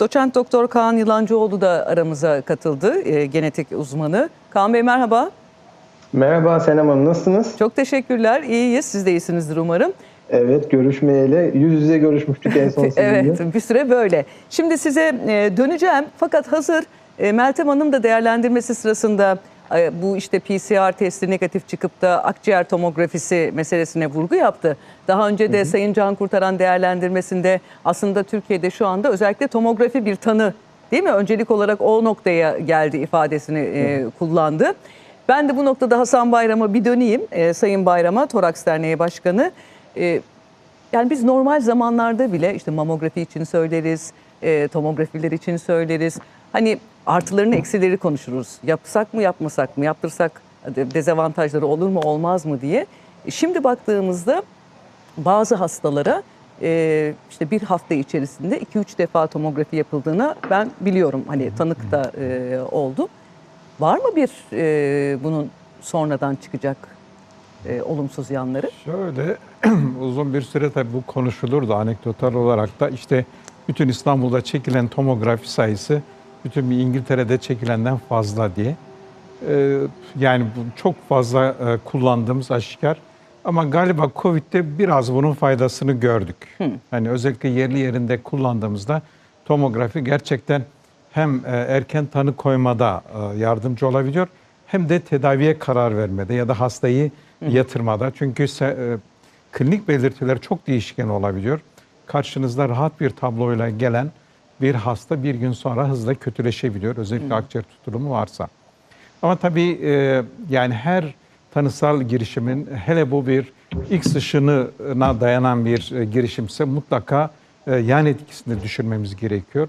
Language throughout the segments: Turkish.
Doçent Doktor Kaan Yılancıoğlu da aramıza katıldı, e, genetik uzmanı. Kaan Bey merhaba. Merhaba Senem Hanım, nasılsınız? Çok teşekkürler, iyiyiz. Siz de iyisinizdir umarım. Evet, görüşmeyeli yüz yüze görüşmüştük en son sizinle. Evet, bir süre böyle. Şimdi size e, döneceğim. Fakat hazır e, Meltem Hanım da değerlendirmesi sırasında bu işte PCR testi negatif çıkıp da akciğer tomografisi meselesine vurgu yaptı. Daha önce de Sayın Can Kurtaran değerlendirmesinde aslında Türkiye'de şu anda özellikle tomografi bir tanı değil mi? Öncelik olarak o noktaya geldi ifadesini e, kullandı. Ben de bu noktada Hasan Bayram'a bir döneyim. E, Sayın Bayram'a, Toraks Derneği Başkanı. E, yani biz normal zamanlarda bile işte mamografi için söyleriz, e, tomografiler için söyleriz. Hani artılarını eksileri konuşuruz. Yapsak mı yapmasak mı, yaptırsak de- dezavantajları olur mu olmaz mı diye. E, Şimdi baktığımızda bazı hastalara e, işte bir hafta içerisinde 2-3 defa tomografi yapıldığını ben biliyorum. Hani tanık da e, oldu. Var mı bir e, bunun sonradan çıkacak e, olumsuz yanları? Şöyle uzun bir süre tabii bu konuşulurdu anekdotal olarak da işte bütün İstanbul'da çekilen tomografi sayısı bütün bir İngiltere'de çekilenden fazla diye. Ee, yani bu çok fazla e, kullandığımız aşikar. Ama galiba Covid'de biraz bunun faydasını gördük. Hani özellikle yerli yerinde kullandığımızda tomografi gerçekten hem e, erken tanı koymada e, yardımcı olabiliyor hem de tedaviye karar vermede ya da hastayı yatırmada. Çünkü se- e, klinik belirtiler çok değişken olabiliyor. Karşınızda rahat bir tabloyla gelen bir hasta bir gün sonra hızla kötüleşebiliyor. Özellikle akciğer tutulumu varsa. Ama tabii e, yani her tanısal girişimin hele bu bir X ışınına dayanan bir e, girişimse mutlaka e, yan etkisini düşürmemiz gerekiyor.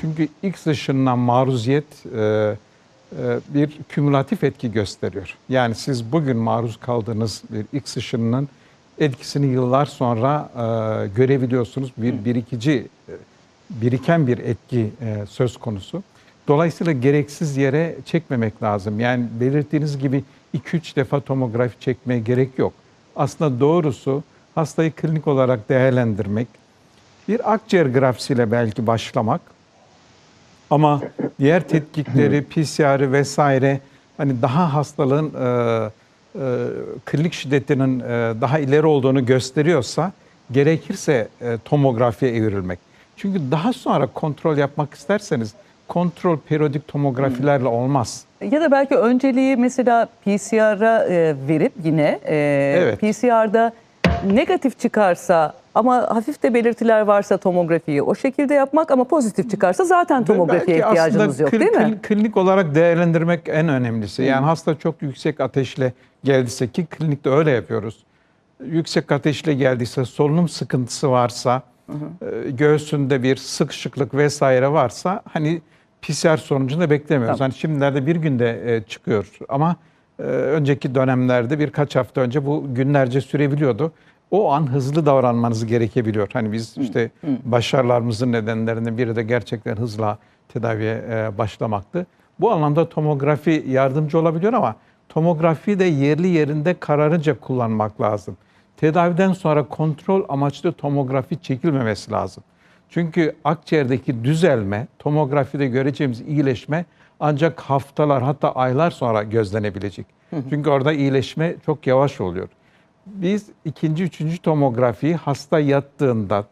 Çünkü X ışınına maruziyet e, e, bir kümülatif etki gösteriyor. Yani siz bugün maruz kaldığınız bir X ışınının etkisini yıllar sonra e, görebiliyorsunuz. Bir birikici, e, biriken bir etki e, söz konusu. Dolayısıyla gereksiz yere çekmemek lazım. Yani belirttiğiniz gibi 2-3 defa tomografi çekmeye gerek yok. Aslında doğrusu hastayı klinik olarak değerlendirmek, bir akciğer grafisiyle belki başlamak ama diğer tetkikleri, PCR'ı vesaire hani daha hastalığın e, e, klinik şiddetinin e, daha ileri olduğunu gösteriyorsa gerekirse e, tomografiye evrilmek. Çünkü daha sonra kontrol yapmak isterseniz kontrol periyodik tomografilerle olmaz. Ya da belki önceliği mesela PCR'a e, verip yine e, Evet. PCR'da negatif çıkarsa ama hafif de belirtiler varsa tomografiyi o şekilde yapmak ama pozitif çıkarsa zaten tomografiye Belki ihtiyacınız aslında yok kl- değil mi? kl- Klinik olarak değerlendirmek en önemlisi. Yani hasta çok yüksek ateşle geldiyse ki klinikte öyle yapıyoruz. Yüksek ateşle geldiyse, solunum sıkıntısı varsa, e, göğsünde bir sıkışıklık vesaire varsa hani PCR sonucunu da beklemiyoruz. Tamam. Hani şimdilerde bir günde e, çıkıyor ama e, önceki dönemlerde birkaç hafta önce bu günlerce sürebiliyordu. O an hızlı davranmanız gerekebiliyor. Hani biz işte başarılarımızın nedenlerinden biri de gerçekten hızla tedaviye e, başlamaktı. Bu anlamda tomografi yardımcı olabiliyor ama tomografi de yerli yerinde kararınca kullanmak lazım. Tedaviden sonra kontrol amaçlı tomografi çekilmemesi lazım. Çünkü akciğerdeki düzelme, tomografide göreceğimiz iyileşme ancak haftalar hatta aylar sonra gözlenebilecek. Çünkü orada iyileşme çok yavaş oluyor. Biz ikinci, üçüncü tomografiyi hasta yattığında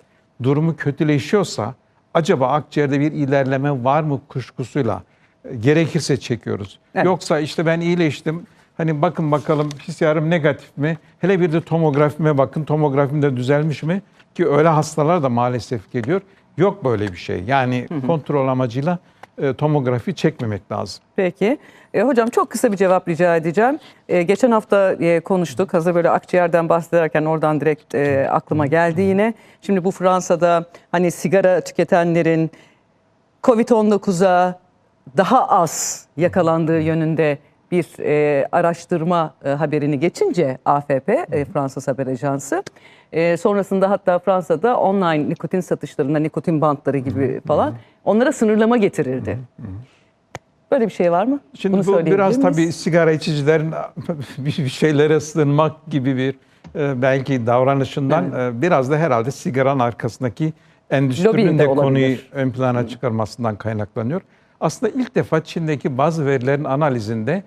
durumu kötüleşiyorsa acaba akciğerde bir ilerleme var mı kuşkusuyla e, gerekirse çekiyoruz. Evet. Yoksa işte ben iyileştim. Hani bakın bakalım PCR'ım negatif mi? Hele bir de tomografime bakın. Tomografim de düzelmiş mi? Ki öyle hastalar da maalesef geliyor. Yok böyle bir şey. Yani kontrol amacıyla e, tomografi çekmemek lazım. Peki. E, hocam çok kısa bir cevap rica edeceğim. E, geçen hafta e, konuştuk. Hazır böyle akciğerden bahsederken oradan direkt e, aklıma geldi yine. Şimdi bu Fransa'da hani sigara tüketenlerin Covid-19'a daha az yakalandığı yönünde bir e, araştırma e, haberini geçince AFP, e, Fransız Haber Ajansı, e, sonrasında hatta Fransa'da online nikotin satışlarına, nikotin bantları gibi falan onlara sınırlama getirildi. Böyle bir şey var mı? Şimdi Bunu bu biraz miyiz? tabii sigara içicilerin bir şeylere sığınmak gibi bir e, belki davranışından e, biraz da herhalde sigaranın arkasındaki endüstrinin de de konuyu ön plana çıkarmasından kaynaklanıyor. Aslında ilk defa Çin'deki bazı verilerin analizinde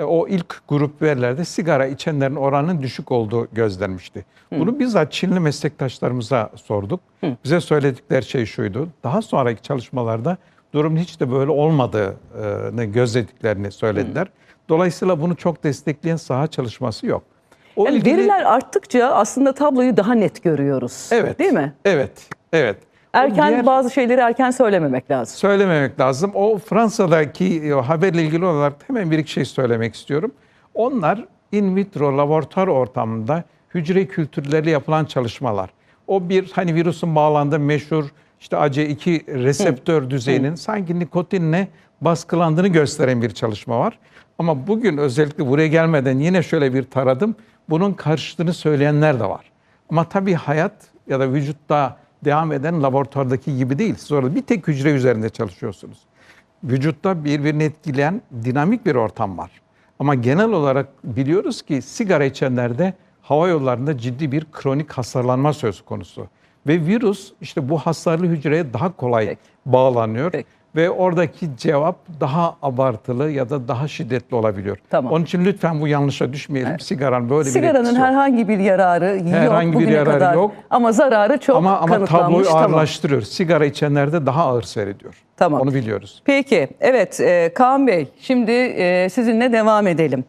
o ilk grup verilerde sigara içenlerin oranının düşük olduğu gözlenmişti. Bunu bizzat Çinli meslektaşlarımıza sorduk. Bize söyledikleri şey şuydu. Daha sonraki çalışmalarda durumun hiç de böyle olmadığını gözlediklerini söylediler. Dolayısıyla bunu çok destekleyen saha çalışması yok. O Yani ilgili- veriler arttıkça aslında tabloyu daha net görüyoruz. Evet. Değil mi? Evet. Evet. Erken diğer- bazı şeyleri erken söylememek lazım. söylememek lazım. O Fransa'daki e, haberle ilgili olarak hemen bir iki şey söylemek istiyorum. Onlar in vitro laboratuvar ortamında hücre kültürleri yapılan çalışmalar. O bir hani virüsün bağlandığı meşhur işte AC2 reseptör düzeyinin sanki nikotinle baskılandığını gösteren bir çalışma var. Ama bugün özellikle buraya gelmeden yine şöyle bir taradım. Bunun karşıtını söyleyenler de var. Ama tabii hayat ya da vücutta devam eden laboratuvardaki gibi değil. Siz orada bir tek hücre üzerinde çalışıyorsunuz. Vücutta birbirini etkileyen dinamik bir ortam var. Ama genel olarak biliyoruz ki sigara içenlerde hava yollarında ciddi bir kronik hasarlanma söz konusu. Ve virüs işte bu hasarlı hücreye daha kolay Peki. bağlanıyor. Peki. Ve oradaki cevap daha abartılı ya da daha şiddetli olabiliyor. Tamam. Onun için lütfen bu yanlışa düşmeyelim. Sigaranın böyle bir Sigaranın etkisi yok. herhangi bir yararı yok Herhangi bir yararı kadar. yok. Ama zararı çok ama ama tabloyu Tamam. ağırlaştırıyor. Sigara içenlerde daha ağır seyrediyor. Tamam. Onu biliyoruz. Peki, evet e, Kaan Bey, şimdi e, sizinle devam edelim.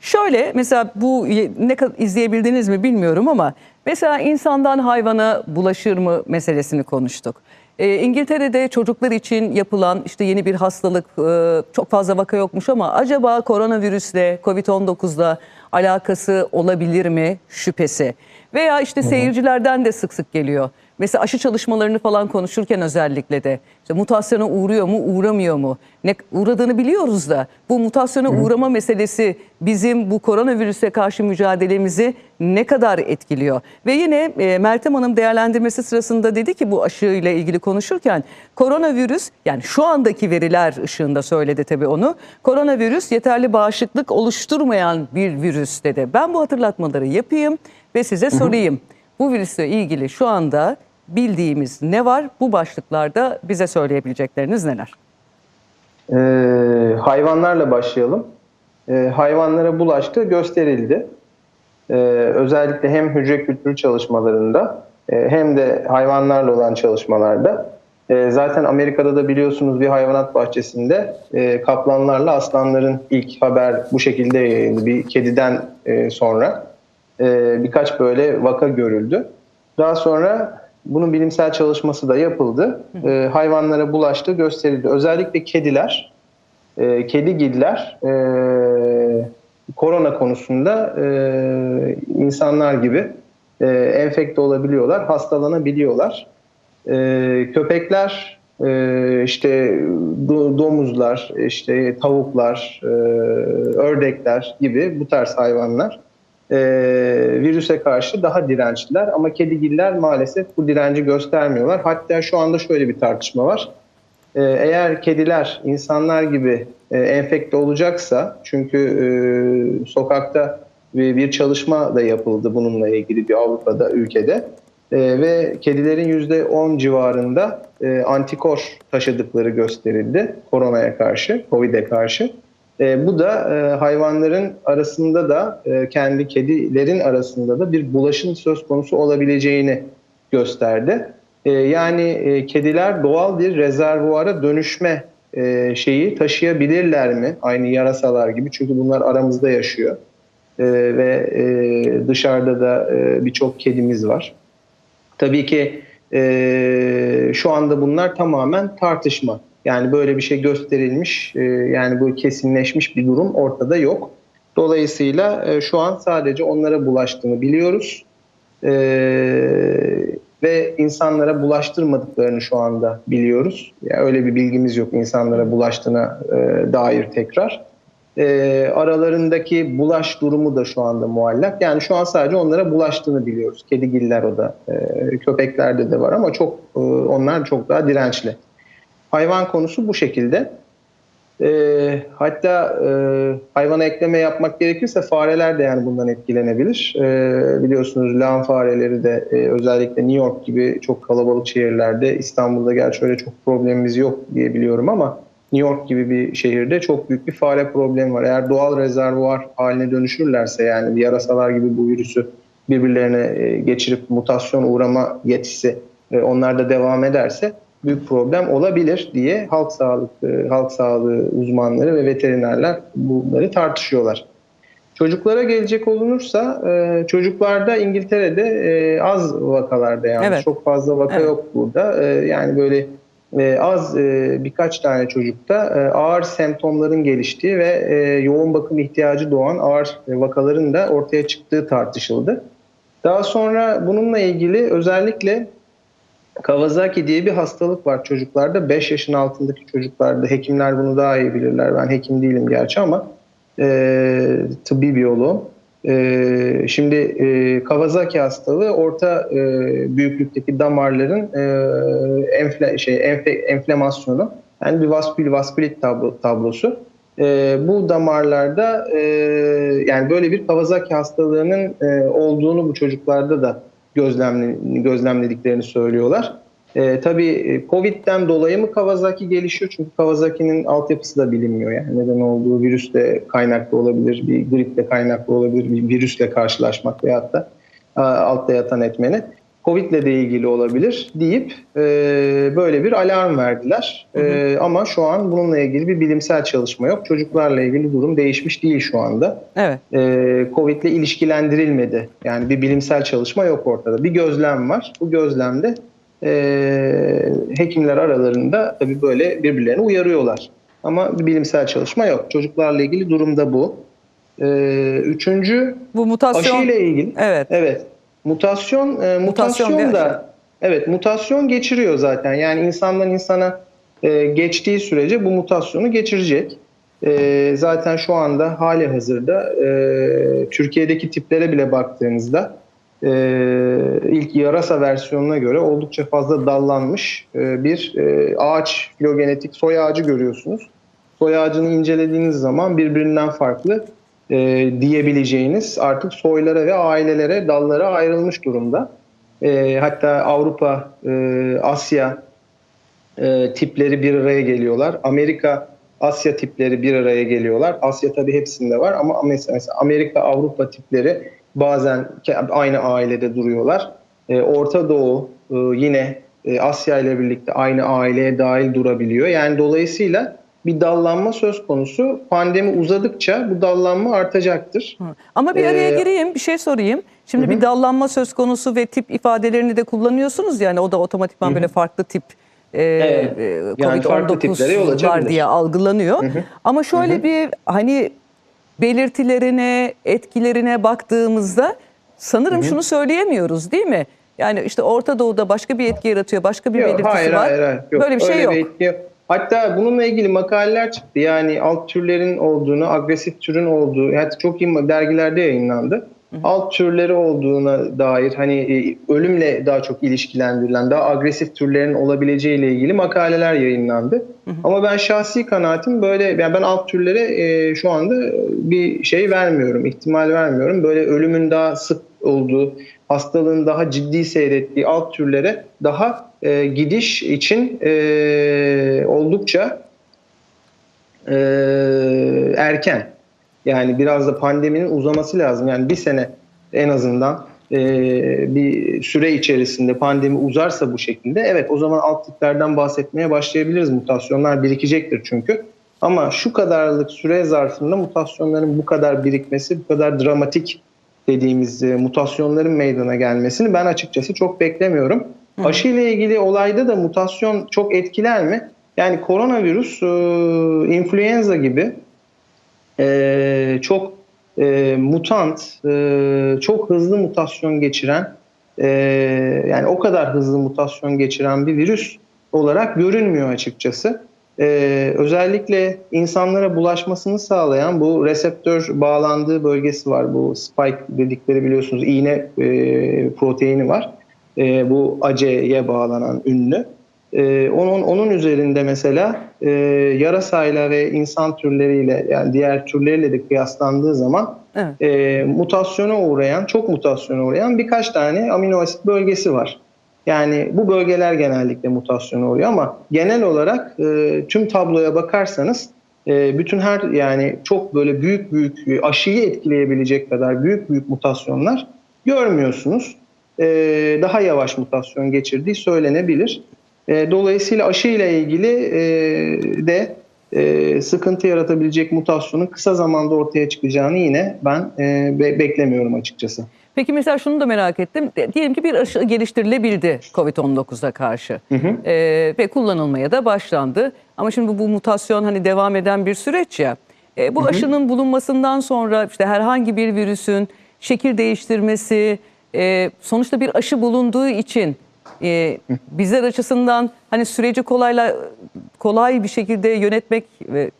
Şöyle, mesela bu ne kadar izleyebildiniz mi bilmiyorum ama mesela insandan hayvana bulaşır mı meselesini konuştuk. E, İngiltere'de çocuklar için yapılan işte yeni bir hastalık, e, çok fazla vaka yokmuş ama acaba koronavirüsle, Covid-19'la alakası olabilir mi şüphesi? Veya işte seyircilerden de sık sık geliyor. Mesela aşı çalışmalarını falan konuşurken özellikle de işte mutasyona uğruyor mu, uğramıyor mu? Ne uğradığını biliyoruz da bu mutasyona uğrama meselesi bizim bu koronavirüse karşı mücadelemizi ne kadar etkiliyor? Ve yine e, Meltem Hanım değerlendirmesi sırasında dedi ki bu aşı ile ilgili konuşurken koronavirüs yani şu andaki veriler ışığında söyledi tabii onu. Koronavirüs yeterli bağışıklık oluşturmayan bir virüs dedi. Ben bu hatırlatmaları yapayım ve size sorayım. Bu virüsle ilgili şu anda bildiğimiz ne var? Bu başlıklarda bize söyleyebilecekleriniz neler? Ee, hayvanlarla başlayalım. Ee, hayvanlara bulaştığı gösterildi. Ee, özellikle hem hücre kültürü çalışmalarında e, hem de hayvanlarla olan çalışmalarda. E, zaten Amerika'da da biliyorsunuz bir hayvanat bahçesinde e, kaplanlarla aslanların ilk haber bu şekilde yayıldı. Bir kediden e, sonra e, birkaç böyle vaka görüldü. Daha sonra bunun bilimsel çalışması da yapıldı. E, hayvanlara bulaştığı gösterildi. Özellikle kediler, e, kedigiller e, korona konusunda e, insanlar gibi e, enfekte olabiliyorlar, hastalanabiliyorlar. E, köpekler, e, işte do- domuzlar, işte tavuklar, e, ördekler gibi bu tarz hayvanlar e, virüse karşı daha dirençliler ama kedigiller maalesef bu direnci göstermiyorlar. Hatta şu anda şöyle bir tartışma var. Ee, Eğer kediler insanlar gibi e, enfekte olacaksa çünkü e, sokakta bir bir çalışma da yapıldı bununla ilgili bir Avrupa'da ülkede E, ve kedilerin %10 civarında e, antikor taşıdıkları gösterildi koronaya karşı, Covid'e karşı. E, bu da e, hayvanların arasında da e, kendi kedilerin arasında da bir bulaşın söz konusu olabileceğini gösterdi. E, yani e, kediler doğal bir rezervuara dönüşme e, şeyi taşıyabilirler mi? Aynı yarasalar gibi çünkü bunlar aramızda yaşıyor. E, ve e, dışarıda da e, birçok kedimiz var. Tabii ki e, şu anda bunlar tamamen tartışma. Yani böyle bir şey gösterilmiş, e, yani bu kesinleşmiş bir durum ortada yok. Dolayısıyla e, şu an sadece onlara bulaştığını biliyoruz. E, ve insanlara bulaştırmadıklarını şu anda biliyoruz. Yani öyle bir bilgimiz yok insanlara bulaştığına dair tekrar. Aralarındaki bulaş durumu da şu anda muallak. Yani şu an sadece onlara bulaştığını biliyoruz. Kedigiller o da, köpeklerde de var ama çok onlar çok daha dirençli. Hayvan konusu bu şekilde. E, hatta e, hayvana ekleme yapmak gerekirse fareler de yani bundan etkilenebilir. E, biliyorsunuz lağım fareleri de e, özellikle New York gibi çok kalabalık şehirlerde İstanbul'da gerçi öyle çok problemimiz yok diye biliyorum ama New York gibi bir şehirde çok büyük bir fare problemi var. Eğer doğal rezervuar haline dönüşürlerse yani yarasalar gibi bu virüsü birbirlerine e, geçirip mutasyon uğrama yetisi e, onlarda devam ederse büyük problem olabilir diye halk sağlık halk sağlığı uzmanları ve veterinerler bunları tartışıyorlar. Çocuklara gelecek olunursa e, çocuklarda İngiltere'de e, az vakalarda yani Evet. çok fazla vaka Evet. yok burada. E, yani böyle az birkaç tane çocukta ağır semptomların geliştiği ve yoğun bakım ihtiyacı doğan ağır vakaların da ortaya çıktığı tartışıldı. Daha sonra bununla ilgili özellikle Kawasaki diye bir hastalık var çocuklarda. 5 yaşın altındaki çocuklarda. Hekimler bunu daha iyi bilirler. Ben hekim değilim gerçi ama e, tıbbi biyoloğum. E, şimdi e, Kawasaki hastalığı orta e, büyüklükteki damarların e, enfle, şey, enfe, enflamasyonu. Yani bir vaskül, vaskülit tablo, tablosu. E, bu damarlarda e, yani böyle bir Kawasaki hastalığının e, olduğunu bu çocuklarda da gözlemle, gözlemlediklerini söylüyorlar. E, tabii e, Covid'den dolayı mı Kawasaki gelişiyor? Çünkü Kawasaki'nin altyapısı da bilinmiyor. Yani neden olduğu virüsle kaynaklı olabilir, bir griple kaynaklı olabilir, bir virüsle karşılaşmak veyahut da altta yatan etmeni. Covid'le de ilgili olabilir deyip e, böyle bir alarm verdiler. E, ama şu an bununla ilgili bir bilimsel çalışma yok. Çocuklarla ilgili durum değişmiş değil şu anda Evet. e, Covid ile ilişkilendirilmedi. Yani bir bilimsel çalışma yok ortada. Bir gözlem var. Bu gözlemde e, hekimler aralarında tabii böyle birbirlerini uyarıyorlar. Ama bir bilimsel çalışma yok. Çocuklarla ilgili durumda bu. E, üçüncü Bu mutasyon. aşı ile ilgili. Evet. Evet. Mutasyon e, Mutasyon mutasyon, da evet mutasyon geçiriyor zaten. Yani insandan insana e, geçtiği sürece bu mutasyonu geçirecek. E, zaten şu anda hali hazırda e, Türkiye'deki tiplere bile baktığınızda e, ilk yarasa versiyonuna göre oldukça fazla dallanmış e, bir e, ağaç filogenetik soy ağacı görüyorsunuz. Soy ağacını incelediğiniz zaman birbirinden farklı e, diyebileceğiniz artık soylara ve ailelere, dallara ayrılmış durumda. E, hatta Avrupa, e, Asya e, tipleri bir araya geliyorlar. Amerika, Asya tipleri bir araya geliyorlar. Asya tabii hepsinde var ama mesela Amerika, Avrupa tipleri bazen aynı ailede duruyorlar. E, Orta Doğu e, yine e, Asya ile birlikte aynı aileye dahil durabiliyor. Yani dolayısıyla bir dallanma söz konusu. Pandemi uzadıkça bu dallanma artacaktır. Hı. Ama bir araya Ee, gireyim, bir şey sorayım. Şimdi bir dallanma söz konusu ve tip ifadelerini de kullanıyorsunuz yani o da otomatikman böyle farklı tip e, Evet. e, Yani farklı tiplere yol COVID-19 var diye algılanıyor. Ama şöyle bir hani belirtilerine, etkilerine baktığımızda sanırım şunu söyleyemiyoruz değil mi? Yani işte Orta Doğu'da başka bir etki yaratıyor, başka bir Yok, belirtisi hayır, var. Hayır, hayır, yok. Böyle bir şey Öyle yok. etki yok. Hatta bununla ilgili makaleler çıktı. Yani alt türlerin olduğunu, agresif türün olduğu, hatta çok iyi dergilerde yayınlandı. Alt türleri olduğuna dair hani e, ölümle daha çok ilişkilendirilen, daha agresif türlerin olabileceğiyle ilgili makaleler yayınlandı. Ama ben şahsi kanaatim böyle, yani ben alt türlere e, şu anda bir şey vermiyorum, ihtimal vermiyorum. Böyle ölümün daha sık olduğu, hastalığın daha ciddi seyrettiği alt türlere daha e, gidiş için e, oldukça e, erken. Yani biraz da pandeminin uzaması lazım. Yani bir sene en azından e, bir süre içerisinde pandemi uzarsa bu şekilde evet o zaman alt tiplerden bahsetmeye başlayabiliriz. Mutasyonlar birikecektir çünkü. Ama şu kadarlık süre zarfında mutasyonların bu kadar birikmesi, bu kadar dramatik dediğimiz e, mutasyonların meydana gelmesini ben açıkçası çok beklemiyorum. Aşı ile ilgili olayda da mutasyon çok etkiler mi? Yani koronavirüs, e, influenza gibi e, çok e, mutant, e, çok hızlı mutasyon geçiren, e, yani o kadar hızlı mutasyon geçiren bir virüs olarak görünmüyor açıkçası. E, özellikle insanlara bulaşmasını sağlayan bu reseptör bağlandığı bölgesi var. Bu spike dedikleri biliyorsunuz iğne e, proteini var. E, bu ACE'ye bağlanan ünlü. Ee, onun onun üzerinde mesela e, yarasayla ve insan türleriyle yani diğer türleriyle de kıyaslandığı zaman Evet. e, mutasyona uğrayan, çok mutasyona uğrayan birkaç tane amino asit bölgesi var. Yani bu bölgeler genellikle mutasyona uğruyor ama genel olarak e, tüm tabloya bakarsanız e, bütün her yani çok böyle büyük büyük e, aşıyı etkileyebilecek kadar büyük büyük mutasyonlar görmüyorsunuz. E, daha yavaş mutasyon geçirdiği söylenebilir. E, dolayısıyla aşı ile ilgili e, de e, sıkıntı yaratabilecek mutasyonun kısa zamanda ortaya çıkacağını yine ben e, be- beklemiyorum açıkçası. Peki mesela şunu da merak ettim. Diyelim ki bir aşı geliştirilebildi COVID-19'a karşı Ee, ve kullanılmaya da başlandı. Ama şimdi bu, bu mutasyon hani devam eden bir süreç ya. Ee, bu aşının bulunmasından sonra işte herhangi bir virüsün şekil değiştirmesi, e, sonuçta bir aşı bulunduğu için e, bizler açısından hani süreci kolayla kolay bir şekilde yönetmek ve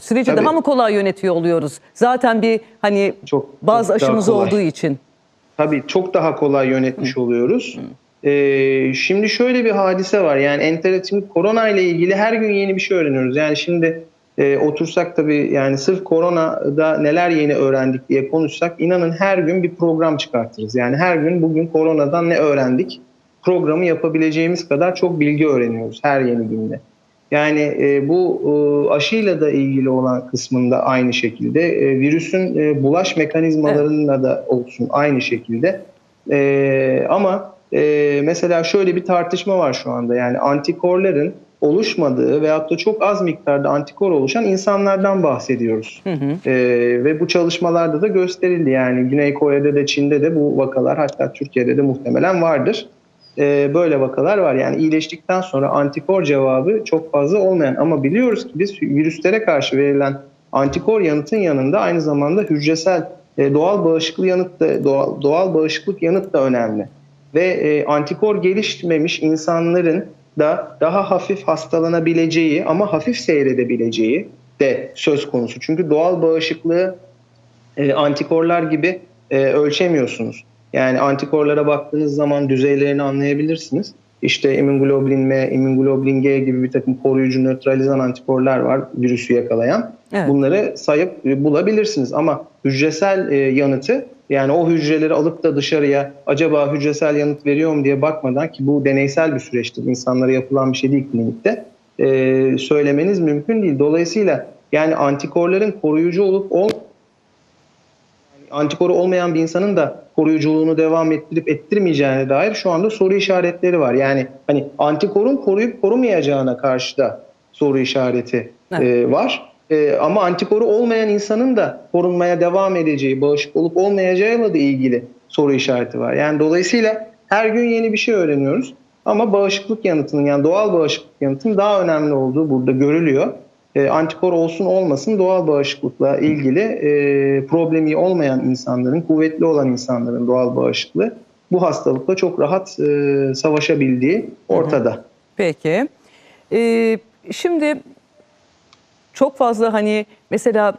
süreci Tabii. daha mı kolay yönetiyor oluyoruz? Zaten bir hani Çok- bazı çok aşımız olduğu için. Tabii çok daha kolay yönetmiş oluyoruz. Ee, şimdi şöyle bir hadise var. Yani enteresan korona ile ilgili her gün yeni bir şey öğreniyoruz. Yani şimdi e, otursak tabii yani sırf koronada neler yeni öğrendik diye konuşsak inanın her gün bir program çıkartırız. Yani her gün bugün koronadan ne öğrendik programı yapabileceğimiz kadar çok bilgi öğreniyoruz her yeni günde. Yani e, bu e, aşıyla da ilgili olan kısmında aynı şekilde e, virüsün e, bulaş mekanizmalarında da olsun aynı şekilde. E, ama e, mesela şöyle bir tartışma var şu anda yani antikorların oluşmadığı veyahut da çok az miktarda antikor oluşan insanlardan bahsediyoruz. Hı hı. E, ve bu çalışmalarda da gösterildi yani Güney Kore'de de Çin'de de bu vakalar hatta Türkiye'de de muhtemelen vardır e, böyle vakalar var. Yani iyileştikten sonra antikor cevabı çok fazla olmayan ama biliyoruz ki biz virüslere karşı verilen antikor yanıtın yanında aynı zamanda hücresel e, doğal bağışıklık yanıt da doğal, doğal bağışıklık yanıt da önemli. Ve e, antikor gelişmemiş insanların da daha hafif hastalanabileceği ama hafif seyredebileceği de söz konusu. Çünkü doğal bağışıklığı e, antikorlar gibi e, ölçemiyorsunuz. Yani antikorlara baktığınız zaman düzeylerini anlayabilirsiniz. İşte immunoglobulin M, immunoglobulin G gibi bir takım koruyucu nötralizan antikorlar var virüsü yakalayan. Evet. Bunları sayıp e, bulabilirsiniz ama hücresel e, yanıtı yani o hücreleri alıp da dışarıya acaba hücresel yanıt veriyor mu diye bakmadan ki bu deneysel bir süreçtir. insanlara yapılan bir şey değil klinikte. e, söylemeniz mümkün değil. Dolayısıyla yani antikorların koruyucu olup ol antikoru olmayan bir insanın da koruyuculuğunu devam ettirip ettirmeyeceğine dair şu anda soru işaretleri var. Yani hani antikorun koruyup korumayacağına karşı da soru işareti Evet. e, var. E, ama antikoru olmayan insanın da korunmaya devam edeceği, bağışık olup olmayacağıyla da ilgili soru işareti var. Yani dolayısıyla her gün yeni bir şey öğreniyoruz. Ama bağışıklık yanıtının yani doğal bağışıklık yanıtının daha önemli olduğu burada görülüyor. E, antikor olsun olmasın doğal bağışıklıkla ilgili e, problemi olmayan insanların, kuvvetli olan insanların doğal bağışıklığı bu hastalıkla çok rahat e, savaşabildiği ortada. Peki. Ee, şimdi çok fazla hani mesela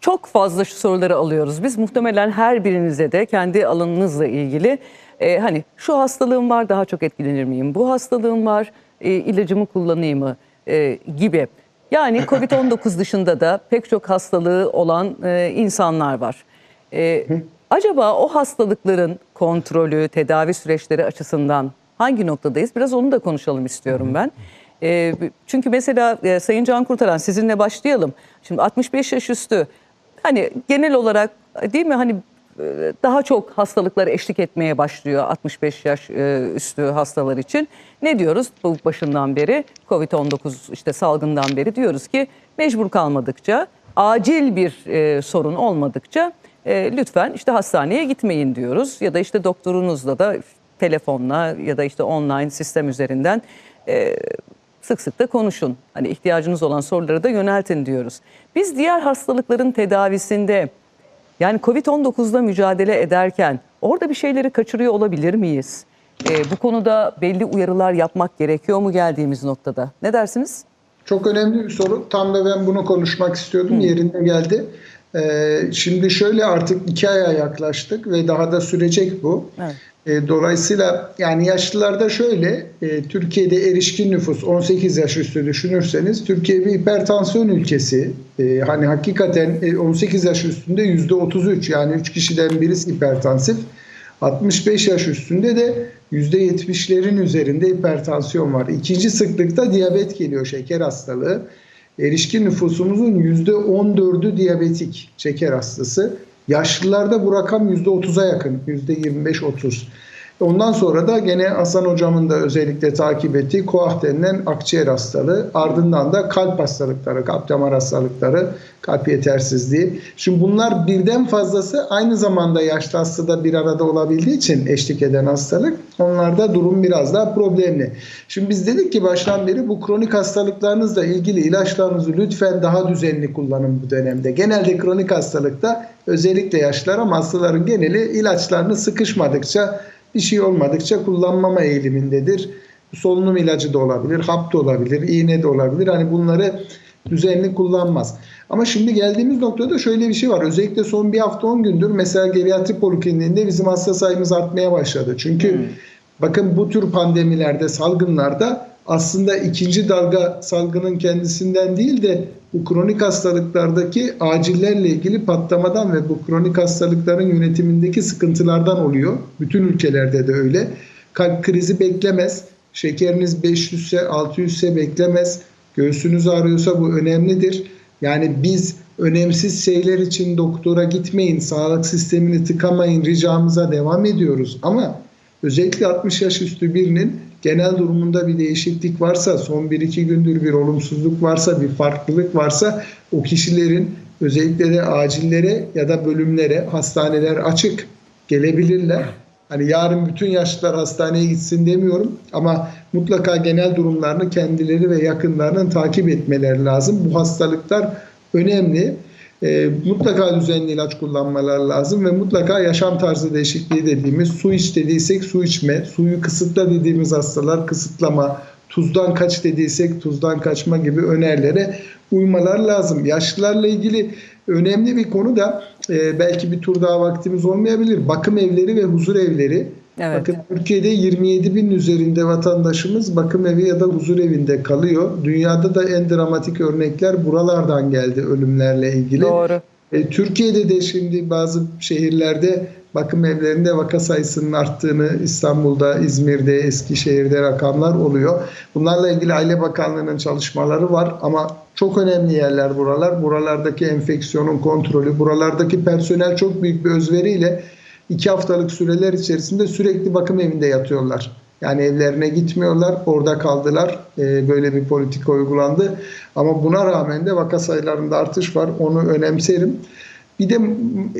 çok fazla şu soruları alıyoruz. Biz muhtemelen her birinize de kendi alanınızla ilgili e, hani şu hastalığım var daha çok etkilenir miyim? Bu hastalığım var e, ilacımı kullanayım mı? E, gibi. Yani Covid-19 dışında da pek çok hastalığı olan e, insanlar var. E, acaba o hastalıkların kontrolü, tedavi süreçleri açısından hangi noktadayız? Biraz onu da konuşalım istiyorum ben. E, çünkü mesela e, Sayın Can Kurtaran sizinle başlayalım. Şimdi 65 yaş üstü hani genel olarak değil mi hani daha çok hastalıklar eşlik etmeye başlıyor 65 yaş e, üstü hastalar için. Ne diyoruz bu başından beri Covid-19 işte salgından beri diyoruz ki mecbur kalmadıkça acil bir e, sorun olmadıkça e, lütfen işte hastaneye gitmeyin diyoruz ya da işte doktorunuzla da telefonla ya da işte online sistem üzerinden sık sık da konuşun. Hani ihtiyacınız olan soruları da yöneltin diyoruz. Biz diğer hastalıkların tedavisinde yani Covid-19'da mücadele ederken orada bir şeyleri kaçırıyor olabilir miyiz? Ee, bu konuda belli uyarılar yapmak gerekiyor mu geldiğimiz noktada? Ne dersiniz? Çok önemli bir soru. Tam da ben bunu konuşmak istiyordum. Yerinde geldi. Ee, şimdi şöyle artık iki aya yaklaştık ve daha da sürecek bu. Evet. E, Dolayısıyla yani yaşlılarda şöyle e, Türkiye'de erişkin nüfus 18 yaş üstü düşünürseniz Türkiye bir hipertansiyon ülkesi. E, hani hakikaten e, 18 yaş üstünde %33 yani 3 kişiden birisi hipertansif. 65 yaş üstünde de %70'lerin üzerinde hipertansiyon var. İkinci sıklıkta diyabet geliyor şeker hastalığı. Erişkin nüfusumuzun %14'ü diyabetik şeker hastası. Yaşlılarda bu rakam %30'a yakın, %25-30. Ondan sonra da gene Hasan hocamın da özellikle takip ettiği koah denilen akciğer hastalığı. Ardından da kalp hastalıkları, kalp damar hastalıkları, kalp yetersizliği. Şimdi bunlar birden fazlası aynı zamanda yaşlı hastada bir arada olabildiği için eşlik eden hastalık. Onlarda durum biraz daha problemli. Şimdi biz dedik ki baştan beri bu kronik hastalıklarınızla ilgili ilaçlarınızı lütfen daha düzenli kullanın bu dönemde. Genelde kronik hastalıkta özellikle yaşlılar ama hastaların geneli ilaçlarını sıkışmadıkça bir şey olmadıkça kullanmama eğilimindedir. Solunum ilacı da olabilir, hap da olabilir, iğne de olabilir. Hani bunları düzenli kullanmaz. Ama şimdi geldiğimiz noktada şöyle bir şey var. Özellikle son bir hafta 10 gündür mesela geriatri polikliniğinde bizim hasta sayımız artmaya başladı. Çünkü bakın bu tür pandemilerde, salgınlarda aslında ikinci dalga salgının kendisinden değil de bu kronik hastalıklardaki acillerle ilgili patlamadan ve bu kronik hastalıkların yönetimindeki sıkıntılardan oluyor. Bütün ülkelerde de öyle. Kalp krizi beklemez. Şekeriniz 500 ise 600 ise beklemez. Göğsünüz ağrıyorsa bu önemlidir. Yani biz önemsiz şeyler için doktora gitmeyin, sağlık sistemini tıkamayın ricamıza devam ediyoruz. Ama özellikle 60 yaş üstü birinin genel durumunda bir değişiklik varsa, son 1-2 gündür bir olumsuzluk varsa, bir farklılık varsa o kişilerin özellikle de acillere ya da bölümlere hastaneler açık gelebilirler. Hani yarın bütün yaşlılar hastaneye gitsin demiyorum ama mutlaka genel durumlarını kendileri ve yakınlarının takip etmeleri lazım. Bu hastalıklar önemli. E, mutlaka düzenli ilaç kullanmaları lazım ve mutlaka yaşam tarzı değişikliği dediğimiz su iç dediysek su içme, suyu kısıtla dediğimiz hastalar kısıtlama, tuzdan kaç dediysek tuzdan kaçma gibi önerilere uymalar lazım. Yaşlılarla ilgili önemli bir konu da e, belki bir tur daha vaktimiz olmayabilir. Bakım evleri ve huzur evleri. Evet. Bakın Türkiye'de 27 bin üzerinde vatandaşımız bakım evi ya da huzur evinde kalıyor. Dünyada da en dramatik örnekler buralardan geldi ölümlerle ilgili. Doğru. E, Türkiye'de de şimdi bazı şehirlerde bakım evlerinde vaka sayısının arttığını İstanbul'da, İzmir'de, Eskişehir'de rakamlar oluyor. Bunlarla ilgili Aile Bakanlığı'nın çalışmaları var ama çok önemli yerler buralar. Buralardaki enfeksiyonun kontrolü, buralardaki personel çok büyük bir özveriyle iki haftalık süreler içerisinde sürekli bakım evinde yatıyorlar. Yani evlerine gitmiyorlar, orada kaldılar. Ee, böyle bir politika uygulandı. Ama buna rağmen de vaka sayılarında artış var. Onu önemserim. Bir de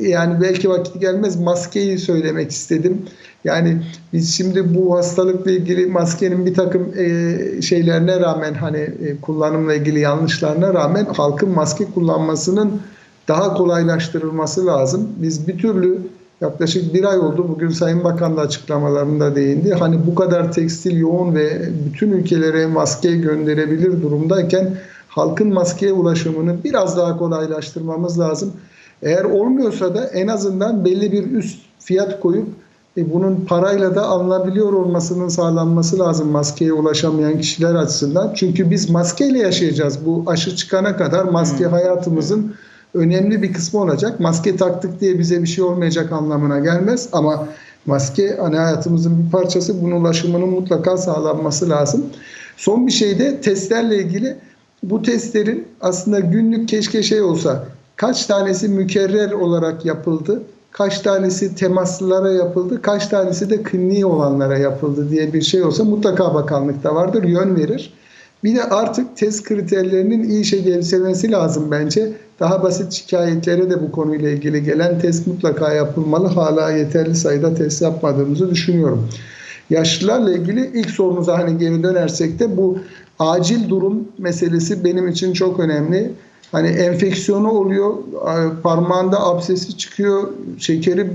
yani belki vakit gelmez maskeyi söylemek istedim. Yani biz şimdi bu hastalıkla ilgili maskenin bir takım e, şeylerine rağmen hani e, kullanımla ilgili yanlışlarına rağmen halkın maske kullanmasının daha kolaylaştırılması lazım. Biz bir türlü yaklaşık bir ay oldu. Bugün Sayın Bakan da açıklamalarında değindi. Hani bu kadar tekstil yoğun ve bütün ülkelere maske gönderebilir durumdayken halkın maskeye ulaşımını biraz daha kolaylaştırmamız lazım. Eğer olmuyorsa da en azından belli bir üst fiyat koyup e, bunun parayla da alınabiliyor olmasının sağlanması lazım maskeye ulaşamayan kişiler açısından. Çünkü biz maskeyle yaşayacağız. Bu aşı çıkana kadar maske hayatımızın önemli bir kısmı olacak. Maske taktık diye bize bir şey olmayacak anlamına gelmez ama maske hani hayatımızın bir parçası. Bunun ulaşımının mutlaka sağlanması lazım. Son bir şey de testlerle ilgili bu testlerin aslında günlük keşke şey olsa kaç tanesi mükerrer olarak yapıldı, kaç tanesi temaslılara yapıldı, kaç tanesi de kliniği olanlara yapıldı diye bir şey olsa mutlaka bakanlıkta vardır, yön verir. Bir de artık test kriterlerinin iyi işe geliştirilmesi lazım bence. Daha basit şikayetlere de bu konuyla ilgili gelen test mutlaka yapılmalı. Hala yeterli sayıda test yapmadığımızı düşünüyorum. Yaşlılarla ilgili ilk sorunuza hani geri dönersek de bu acil durum meselesi benim için çok önemli. Hani enfeksiyonu oluyor, parmağında absesi çıkıyor, şekeri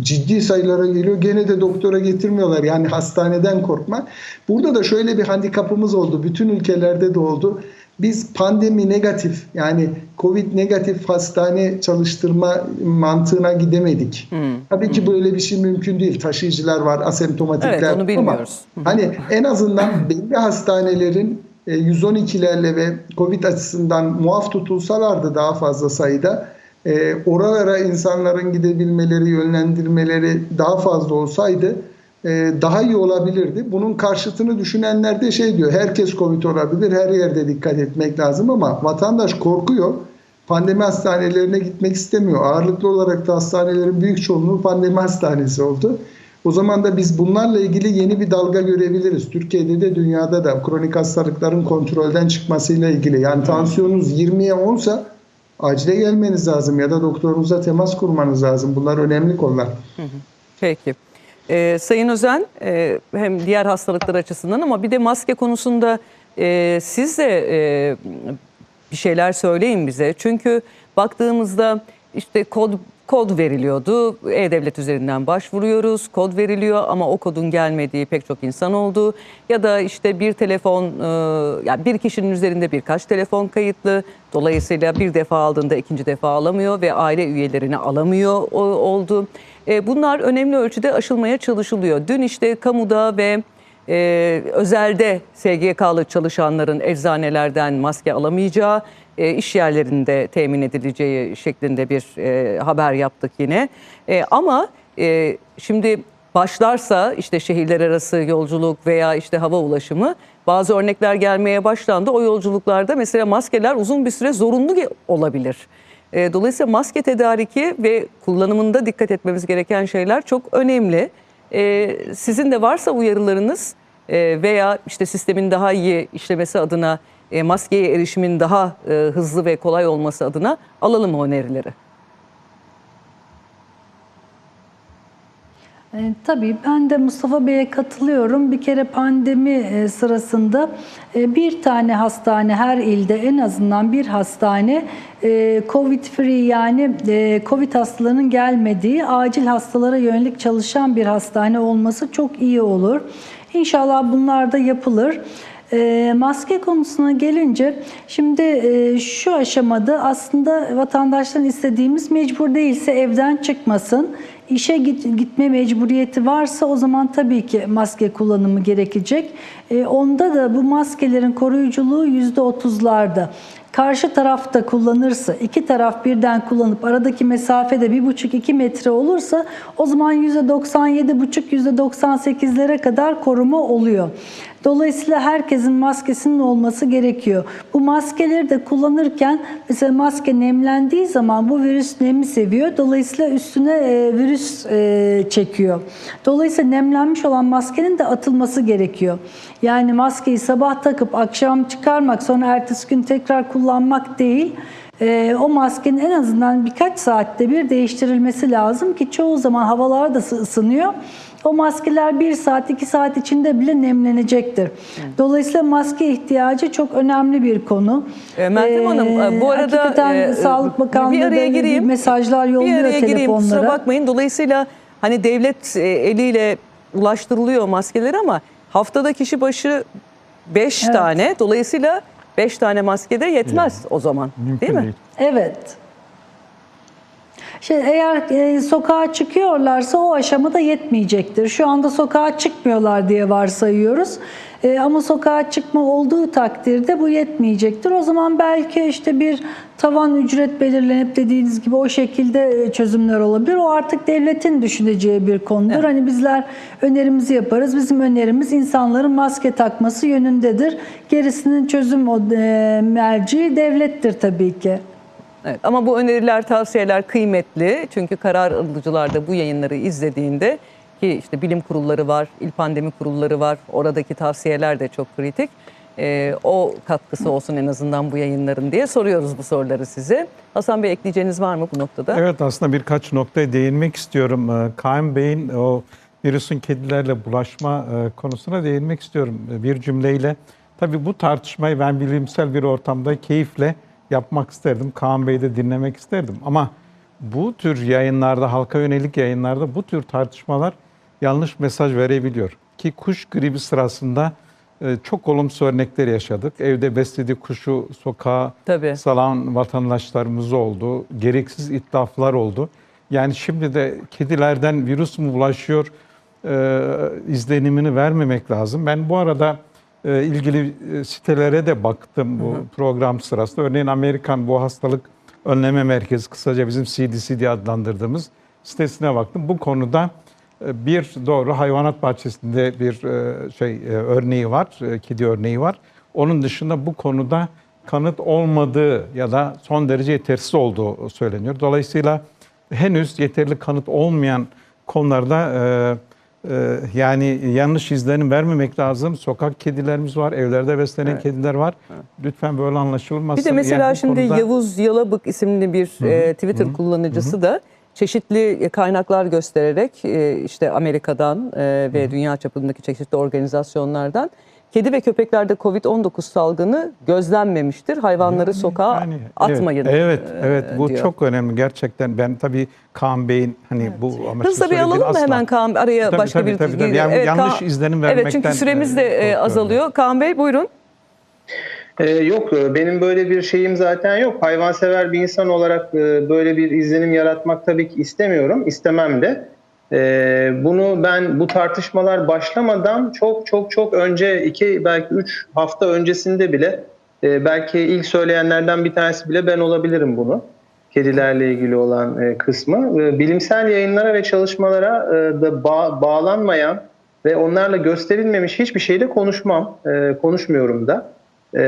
ciddi sayılara geliyor. Gene de doktora getirmiyorlar. Yani hastaneden korkma. Burada da şöyle bir handikapımız oldu. Bütün ülkelerde de oldu. biz pandemi negatif yani Covid negatif hastane çalıştırma mantığına gidemedik. Tabii ki böyle bir şey mümkün değil. Taşıyıcılar var, asemptomatikler Evet, onu ama bilmiyoruz. hani en azından belli hastanelerin e, 112'lerle ve Covid açısından muaf tutulsalardı daha fazla sayıda e, oralara insanların gidebilmeleri, yönlendirmeleri daha fazla olsaydı e, daha iyi olabilirdi. Bunun karşıtını düşünenler de şey diyor, herkes Covid olabilir, her yerde dikkat etmek lazım ama vatandaş korkuyor. Pandemi hastanelerine gitmek istemiyor. Ağırlıklı olarak da hastanelerin büyük çoğunluğu pandemi hastanesi oldu. O zaman da biz bunlarla ilgili yeni bir dalga görebiliriz. Türkiye'de de dünyada da kronik hastalıkların kontrolden çıkmasıyla ilgili. Yani tansiyonunuz 20'ye 10'sa acile gelmeniz lazım ya da doktorunuza temas kurmanız lazım. Bunlar önemli konular. Peki. Ee, Sayın Özen e, hem diğer hastalıklar açısından ama bir de maske konusunda e, siz de e, bir şeyler söyleyin bize. Çünkü baktığımızda işte kod kod veriliyordu. E-Devlet üzerinden başvuruyoruz. Kod veriliyor ama o kodun gelmediği pek çok insan oldu. Ya da işte bir telefon e, yani bir kişinin üzerinde birkaç telefon kayıtlı. Dolayısıyla bir defa aldığında ikinci defa alamıyor ve aile üyelerini alamıyor oldu. E, Bunlar önemli ölçüde aşılmaya çalışılıyor. Dün işte kamuda ve e, özelde SGK'lı çalışanların eczanelerden maske alamayacağı, e, iş yerlerinde temin edileceği şeklinde bir e, haber yaptık yine. E, ama e, şimdi başlarsa işte şehirler arası yolculuk veya işte hava ulaşımı bazı örnekler gelmeye başlandı. O yolculuklarda mesela maskeler uzun bir süre zorunlu olabilir. E, Dolayısıyla maske tedariki ve kullanımında dikkat etmemiz gereken şeyler çok önemli. E, Sizin de varsa uyarılarınız e, veya işte sistemin daha iyi işlemesi adına e, maskeye erişimin daha e, hızlı ve kolay olması adına alalım o önerileri. E, tabii ben de Mustafa Bey'e katılıyorum. Bir kere pandemi e, sırasında e, bir tane hastane her ilde en azından bir hastane e, Covid free yani e, Covid hastalarının gelmediği acil hastalara yönelik çalışan bir hastane olması çok iyi olur. İnşallah bunlar da yapılır. E, maske konusuna gelince şimdi e, şu aşamada aslında vatandaşların istediğimiz mecbur değilse evden çıkmasın. İşe git, gitme mecburiyeti varsa o zaman tabii ki maske kullanımı gerekecek. E, onda da bu maskelerin koruyuculuğu %30'larda. Karşı tarafta kullanırsa, iki taraf birden kullanıp aradaki mesafede 1,5-2 metre olursa o zaman %97,5-%98'lere kadar koruma oluyor. Dolayısıyla herkesin maskesinin olması gerekiyor. Bu maskeleri de kullanırken mesela maske nemlendiği zaman bu virüs nemi seviyor. Dolayısıyla üstüne e, virüs e, çekiyor. Dolayısıyla nemlenmiş olan maskenin de atılması gerekiyor. Yani maskeyi sabah takıp akşam çıkarmak sonra ertesi gün tekrar kullanmak değil. E, o maskenin en azından birkaç saatte bir değiştirilmesi lazım ki çoğu zaman havalar da ısınıyor. O maskeler bir saat, iki saat içinde bile nemlenecektir. Dolayısıyla maske ihtiyacı çok önemli bir konu. E, Meltem Hanım, e, bu arada, e, Sağlık Bakanlığı bir araya gireyim. mesajlar yolluyor bir araya gireyim kusura telefonlara. bakmayın. Dolayısıyla hani devlet e, eliyle ulaştırılıyor maskeler ama haftada kişi başı 5 Evet. tane. Dolayısıyla 5 tane maske de yetmez o zaman. Mümkün değil mi? değil. Evet. Şey, eğer e, sokağa çıkıyorlarsa o aşamada yetmeyecektir. Şu anda sokağa çıkmıyorlar diye varsayıyoruz. E, ama sokağa çıkma olduğu takdirde bu yetmeyecektir. O zaman belki işte bir tavan ücret belirlenip dediğiniz gibi o şekilde e, çözümler olabilir. O artık devletin düşüneceği bir konudur. Hani bizler önerimizi yaparız. Bizim önerimiz insanların maske takması yönündedir. Gerisinin çözüm o, e, merci devlettir tabii ki. Evet, ama bu öneriler, tavsiyeler kıymetli. Çünkü karar alıcılar da bu yayınları izlediğinde ki işte bilim kurulları var, il pandemi kurulları var. Oradaki tavsiyeler de çok kritik. Ee, o katkısı olsun en azından bu yayınların diye soruyoruz bu soruları size. Hasan Bey ekleyeceğiniz var mı bu noktada? Evet aslında birkaç noktaya değinmek istiyorum. Ee, Kaan Bey'in o virüsün kedilerle bulaşma e, konusuna değinmek istiyorum e, bir cümleyle. Tabii bu tartışmayı ben bilimsel bir ortamda keyifle yapmak isterdim. Kaan Bey'i de dinlemek isterdim. Ama bu tür yayınlarda, halka yönelik yayınlarda bu tür tartışmalar yanlış mesaj verebiliyor. Ki kuş gribi sırasında e, çok olumsuz örnekler yaşadık. Evde beslediği kuşu sokağa Tabii. salan vatandaşlarımız oldu. Gereksiz itlaflar oldu. Yani şimdi de kedilerden virüs mü bulaşıyor e, izlenimini vermemek lazım. Ben bu arada ilgili e, sitelere de baktım bu program sırasında. Örneğin Amerikan Bu Hastalık Önleme Merkezi kısaca bizim CDC diye adlandırdığımız sitesine baktım. Bu konuda e, bir doğru hayvanat bahçesinde bir e, şey örneği var, kedi örneği var. Onun dışında bu konuda kanıt olmadığı ya da son derece yetersiz olduğu söyleniyor. Dolayısıyla henüz yeterli kanıt olmayan konularda yani yanlış izlenim vermemek lazım. Sokak kedilerimiz var, evlerde beslenen kediler var. Lütfen böyle anlaşılmasın. Bir de mesela Yani şimdi konuda- Yavuz Yalabık isimli bir e, Twitter kullanıcısı da çeşitli kaynaklar göstererek e, işte Amerika'dan e, ve dünya çapındaki çeşitli organizasyonlardan kedi ve köpeklerde Covid-19 salgını gözlenmemiştir. Hayvanları sokağa Yani, atmayın. Evet, evet, e, evet. bu diyor. çok önemli gerçekten. Ben tabii Kaan Bey'in hani bu amaçla Hızla bir alalım mı hemen Kaan araya Tabii, başka tabii, bir tabii, tabii. Yani yanlış izlenim Evet vermekten, çünkü süremiz de e, e, korkuyorum. azalıyor. Kaan Bey buyurun. Ee, yok e, benim böyle bir şeyim zaten yok. Hayvansever bir insan olarak e, böyle bir izlenim yaratmak tabii ki istemiyorum. istemem de. Ee, bunu ben bu tartışmalar başlamadan çok çok çok önce iki belki üç hafta öncesinde bile e, belki ilk söyleyenlerden bir tanesi bile ben olabilirim bunu. Kedilerle ilgili olan e, kısmı. E, bilimsel yayınlara ve çalışmalara e, da bağ- bağlanmayan ve onlarla gösterilmemiş hiçbir şeyde konuşmam. E, konuşmuyorum da. Ee,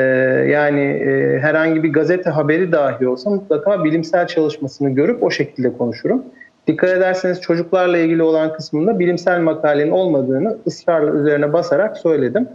yani e, herhangi bir gazete haberi dahi olsa mutlaka bilimsel çalışmasını görüp o şekilde konuşurum. Dikkat ederseniz çocuklarla ilgili olan kısmında bilimsel makalenin olmadığını ısrarla üzerine basarak söyledim.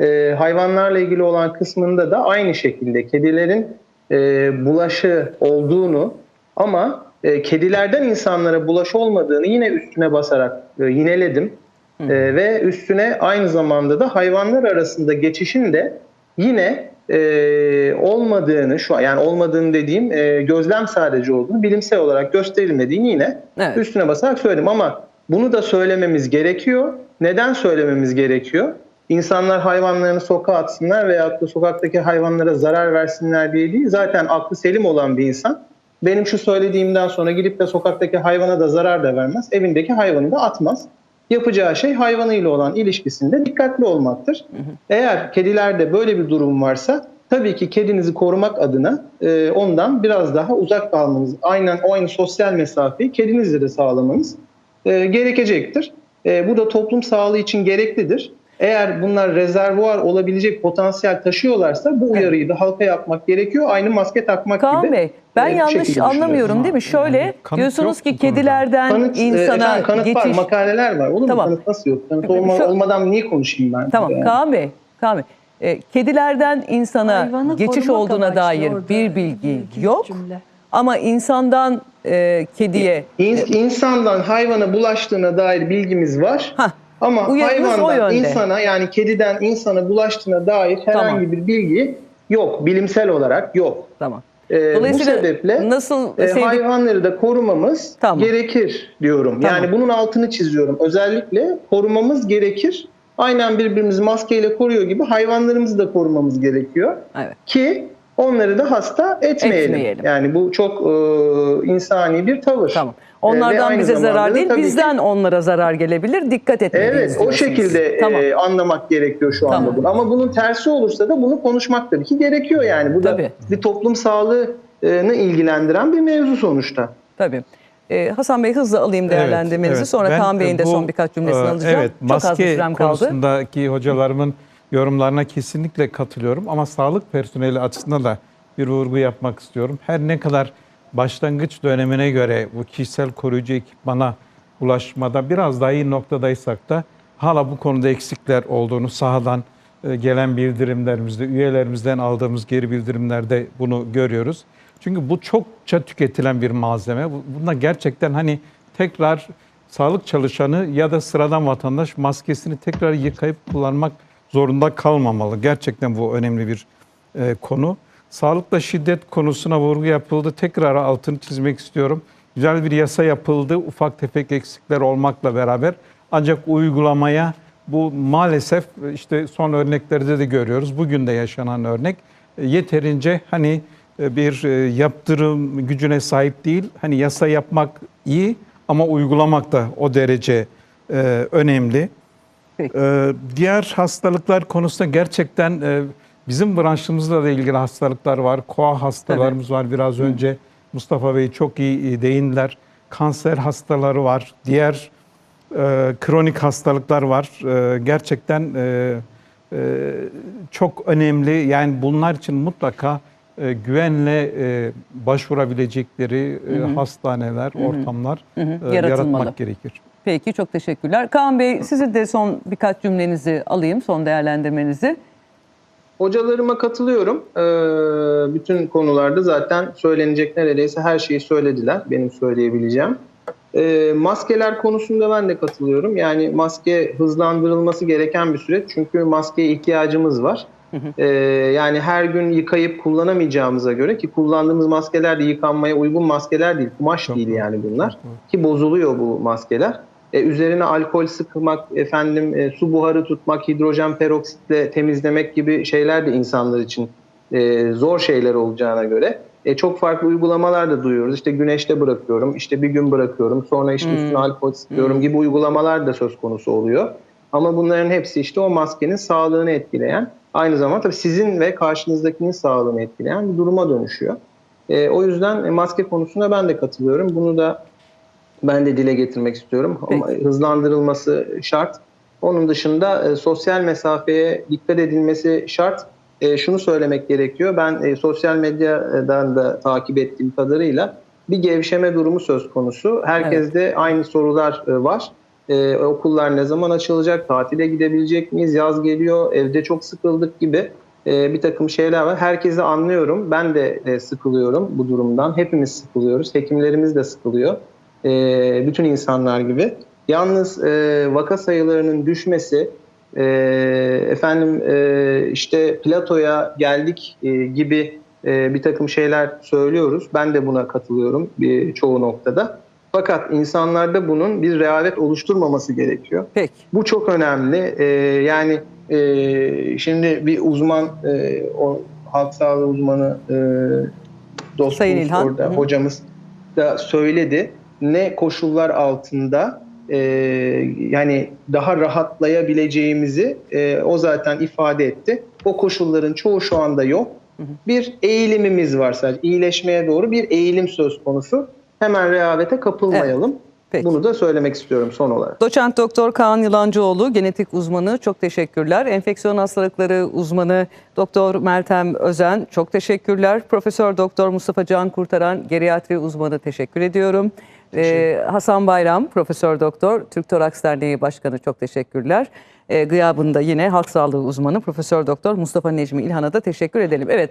Ee, hayvanlarla ilgili olan kısmında da aynı şekilde kedilerin e, bulaşı olduğunu ama e, kedilerden insanlara bulaşı olmadığını yine üstüne basarak e, yineledim. E, ve üstüne aynı zamanda da hayvanlar arasında geçişin de yine e, olmadığını şu an yani olmadığını dediğim e, gözlem sadece olduğunu bilimsel olarak gösterilmediğini yine Evet. üstüne basarak söyledim ama bunu da söylememiz gerekiyor. Neden söylememiz gerekiyor? İnsanlar hayvanlarını sokağa atsınlar veyahut da sokaktaki hayvanlara zarar versinler diye değil. Zaten aklı selim olan bir insan benim şu söylediğimden sonra gidip de sokaktaki hayvana da zarar da vermez. Evindeki hayvanı da atmaz. Yapacağı şey hayvanıyla olan ilişkisinde dikkatli olmaktır. Eğer kedilerde böyle bir durum varsa tabii ki kedinizi korumak adına e, ondan biraz daha uzak kalmanız, aynen o aynı sosyal mesafeyi kedinizle de sağlamanız e, gerekecektir. E, bu da toplum sağlığı için gereklidir. Eğer bunlar rezervuar olabilecek potansiyel taşıyorlarsa bu uyarıyı da halka yapmak gerekiyor. Aynı maske takmak Kaan gibi. Bey ben e, bu yanlış anlamıyorum değil mi? Şöyle kanıt diyorsunuz ki kedilerden Kanıt, e, insana efendim, kanıt var, geçiş makaleler var. Olur Tamam. mu? Kanıt nasıl yok? Kanıt olma- Şu- olmadan niye konuşayım ben? Tamam Yani. Kaan Bey, Kaan Bey. E, kedilerden insana Hayvanı geçiş olduğuna dair orada bir bilgi yok. cümle. Ama insandan e, kediye İns- insandan hayvana bulaştığına dair bilgimiz var. Hah, Ama uyarınız hayvandan insana yani kediden insana bulaştığına dair herhangi Tamam. bir bilgi yok. Bilimsel olarak yok. tamam. Ee, bu sebeple nasıl e, sevdik- hayvanları da korumamız Tamam. gerekir diyorum. Tamam. Yani bunun altını çiziyorum. Özellikle korumamız gerekir. Aynen birbirimizi maskeyle koruyor gibi hayvanlarımızı da korumamız gerekiyor. Evet. Ki onları da hasta etmeyelim. Etmeyelim. Yani bu çok e, insani bir tavır. Tamam. E, Onlardan aynı bize zarar değil, tabii ki- bizden onlara zarar gelebilir. Dikkat etmeliyiz Evet, o şekilde Tamam. e, anlamak gerekiyor şu anda Tamam. bunu. Ama bunun tersi olursa da bunu konuşmak tabii ki gerekiyor yani. Bu Tabii. da bir toplum sağlığını ilgilendiren bir mevzu sonuçta. Tabii. E, Hasan Bey hızlı alayım Evet, değerlendirmenizi. evet. Sonra Ben, Kaan Bey'in de bu, son birkaç cümlesini e, alacağım. Evet, Çok az bir maske sürem kaldı. konusundaki hocalarımın yorumlarına kesinlikle katılıyorum. Ama sağlık personeli açısından da bir vurgu yapmak istiyorum. Her ne kadar başlangıç dönemine göre bu kişisel koruyucu ekipmana ulaşmada biraz daha iyi noktadaysak da hala bu konuda eksikler olduğunu sahadan e, gelen bildirimlerimizde, üyelerimizden aldığımız geri bildirimlerde bunu görüyoruz. Çünkü bu çokça tüketilen bir malzeme. Bu- Bunda gerçekten hani tekrar sağlık çalışanı ya da sıradan vatandaş maskesini tekrar yıkayıp kullanmak zorunda kalmamalı. Gerçekten bu önemli bir e, konu. Sağlıkla şiddet konusuna vurgu yapıldı. Tekrar altını çizmek istiyorum. Güzel bir yasa yapıldı. Ufak tefek eksikler olmakla beraber ancak uygulamaya Bu maalesef işte son örneklerde de görüyoruz. Bugün de yaşanan örnek e, yeterince hani e, bir e, yaptırım gücüne sahip değil. Hani yasa yapmak iyi ama uygulamak da o derece önemli. Peki. Diğer hastalıklar konusunda gerçekten bizim branşımızla da ilgili hastalıklar var. Koa hastalarımız var. Biraz önce Mustafa Bey çok iyi e, değindiler. Kanser hastaları var. Diğer e, kronik hastalıklar var. E, gerçekten e, e, çok önemli. Yani bunlar için mutlaka e, güvenle e, başvurabilecekleri e, hastaneler, ortamlar e, Yaratılmalı. yaratmak gerekir. Peki çok teşekkürler. Kaan Bey sizin de son birkaç cümlenizi alayım, son değerlendirmenizi. Hocalarıma katılıyorum. Ee, bütün konularda zaten söylenecek neredeyse her şeyi söylediler benim söyleyebileceğim. Ee, maskeler konusunda ben de katılıyorum. Yani maske hızlandırılması gereken bir süreç. Çünkü maskeye ihtiyacımız var. Ee, yani her gün yıkayıp kullanamayacağımıza göre ki kullandığımız maskeler de yıkanmaya uygun maskeler değil. Kumaş Çok değil yani bunlar. Ki bozuluyor bu maskeler. E, üzerine alkol sıkmak, efendim e, su buharı tutmak, hidrojen peroksitle temizlemek gibi şeyler de insanlar için e, zor şeyler olacağına göre e, çok farklı uygulamalar da duyuyoruz. İşte güneşte bırakıyorum, işte bir gün bırakıyorum, sonra işte üstüne alkol sıkıyorum gibi uygulamalar da söz konusu oluyor. Ama bunların hepsi işte o maskenin sağlığını etkileyen, aynı zamanda tabii sizin ve karşınızdakinin sağlığını etkileyen bir duruma dönüşüyor. E, o yüzden e, maske konusuna ben de katılıyorum. Bunu da ben de dile getirmek istiyorum. Ama Peki. hızlandırılması şart. Onun dışında e, sosyal mesafeye dikkat edilmesi şart. E, şunu söylemek gerekiyor. Ben e, sosyal medyadan da takip ettiğim kadarıyla bir gevşeme durumu söz konusu. Herkeste aynı sorular e, var. E, okullar ne zaman açılacak? Tatile gidebilecek miyiz? Yaz geliyor. Evde çok sıkıldık gibi e, bir takım şeyler var. Herkesi anlıyorum. Ben de e, sıkılıyorum bu durumdan. Hepimiz sıkılıyoruz. Hekimlerimiz de sıkılıyor. E, bütün insanlar gibi. Yalnız e, vaka sayılarının düşmesi, e, efendim e, işte platoya geldik e, gibi e, bir takım şeyler söylüyoruz. Ben de buna katılıyorum bir çoğu noktada. Fakat insanlarda bunun bir rehavet oluşturmaması gerekiyor. Peki. Bu çok önemli. Ee, yani e, şimdi bir uzman, e, o halk sağlığı uzmanı e, dostumuz Sayın İlhan. orada, hı. hocamız da söyledi. Ne koşullar altında e, yani daha rahatlayabileceğimizi e, o zaten ifade etti. O koşulların çoğu şu anda yok. Bir eğilimimiz var sadece. İyileşmeye doğru bir eğilim söz konusu. Hemen rehavete kapılmayalım. Peki. Bunu da söylemek istiyorum son olarak. Doçent Doktor Kaan Yılancıoğlu, genetik uzmanı çok teşekkürler. Enfeksiyon hastalıkları uzmanı Doktor Meltem Özen çok teşekkürler. Profesör Doktor Mustafa Can Kurtaran, geriatri uzmanı teşekkür ediyorum. Ee, Hasan Bayram, Profesör Doktor, Türk Toraks Derneği Başkanı çok teşekkürler. Ee, gıyabında yine halk sağlığı uzmanı Profesör Doktor Mustafa Necmi İlhan'a da teşekkür edelim. Evet.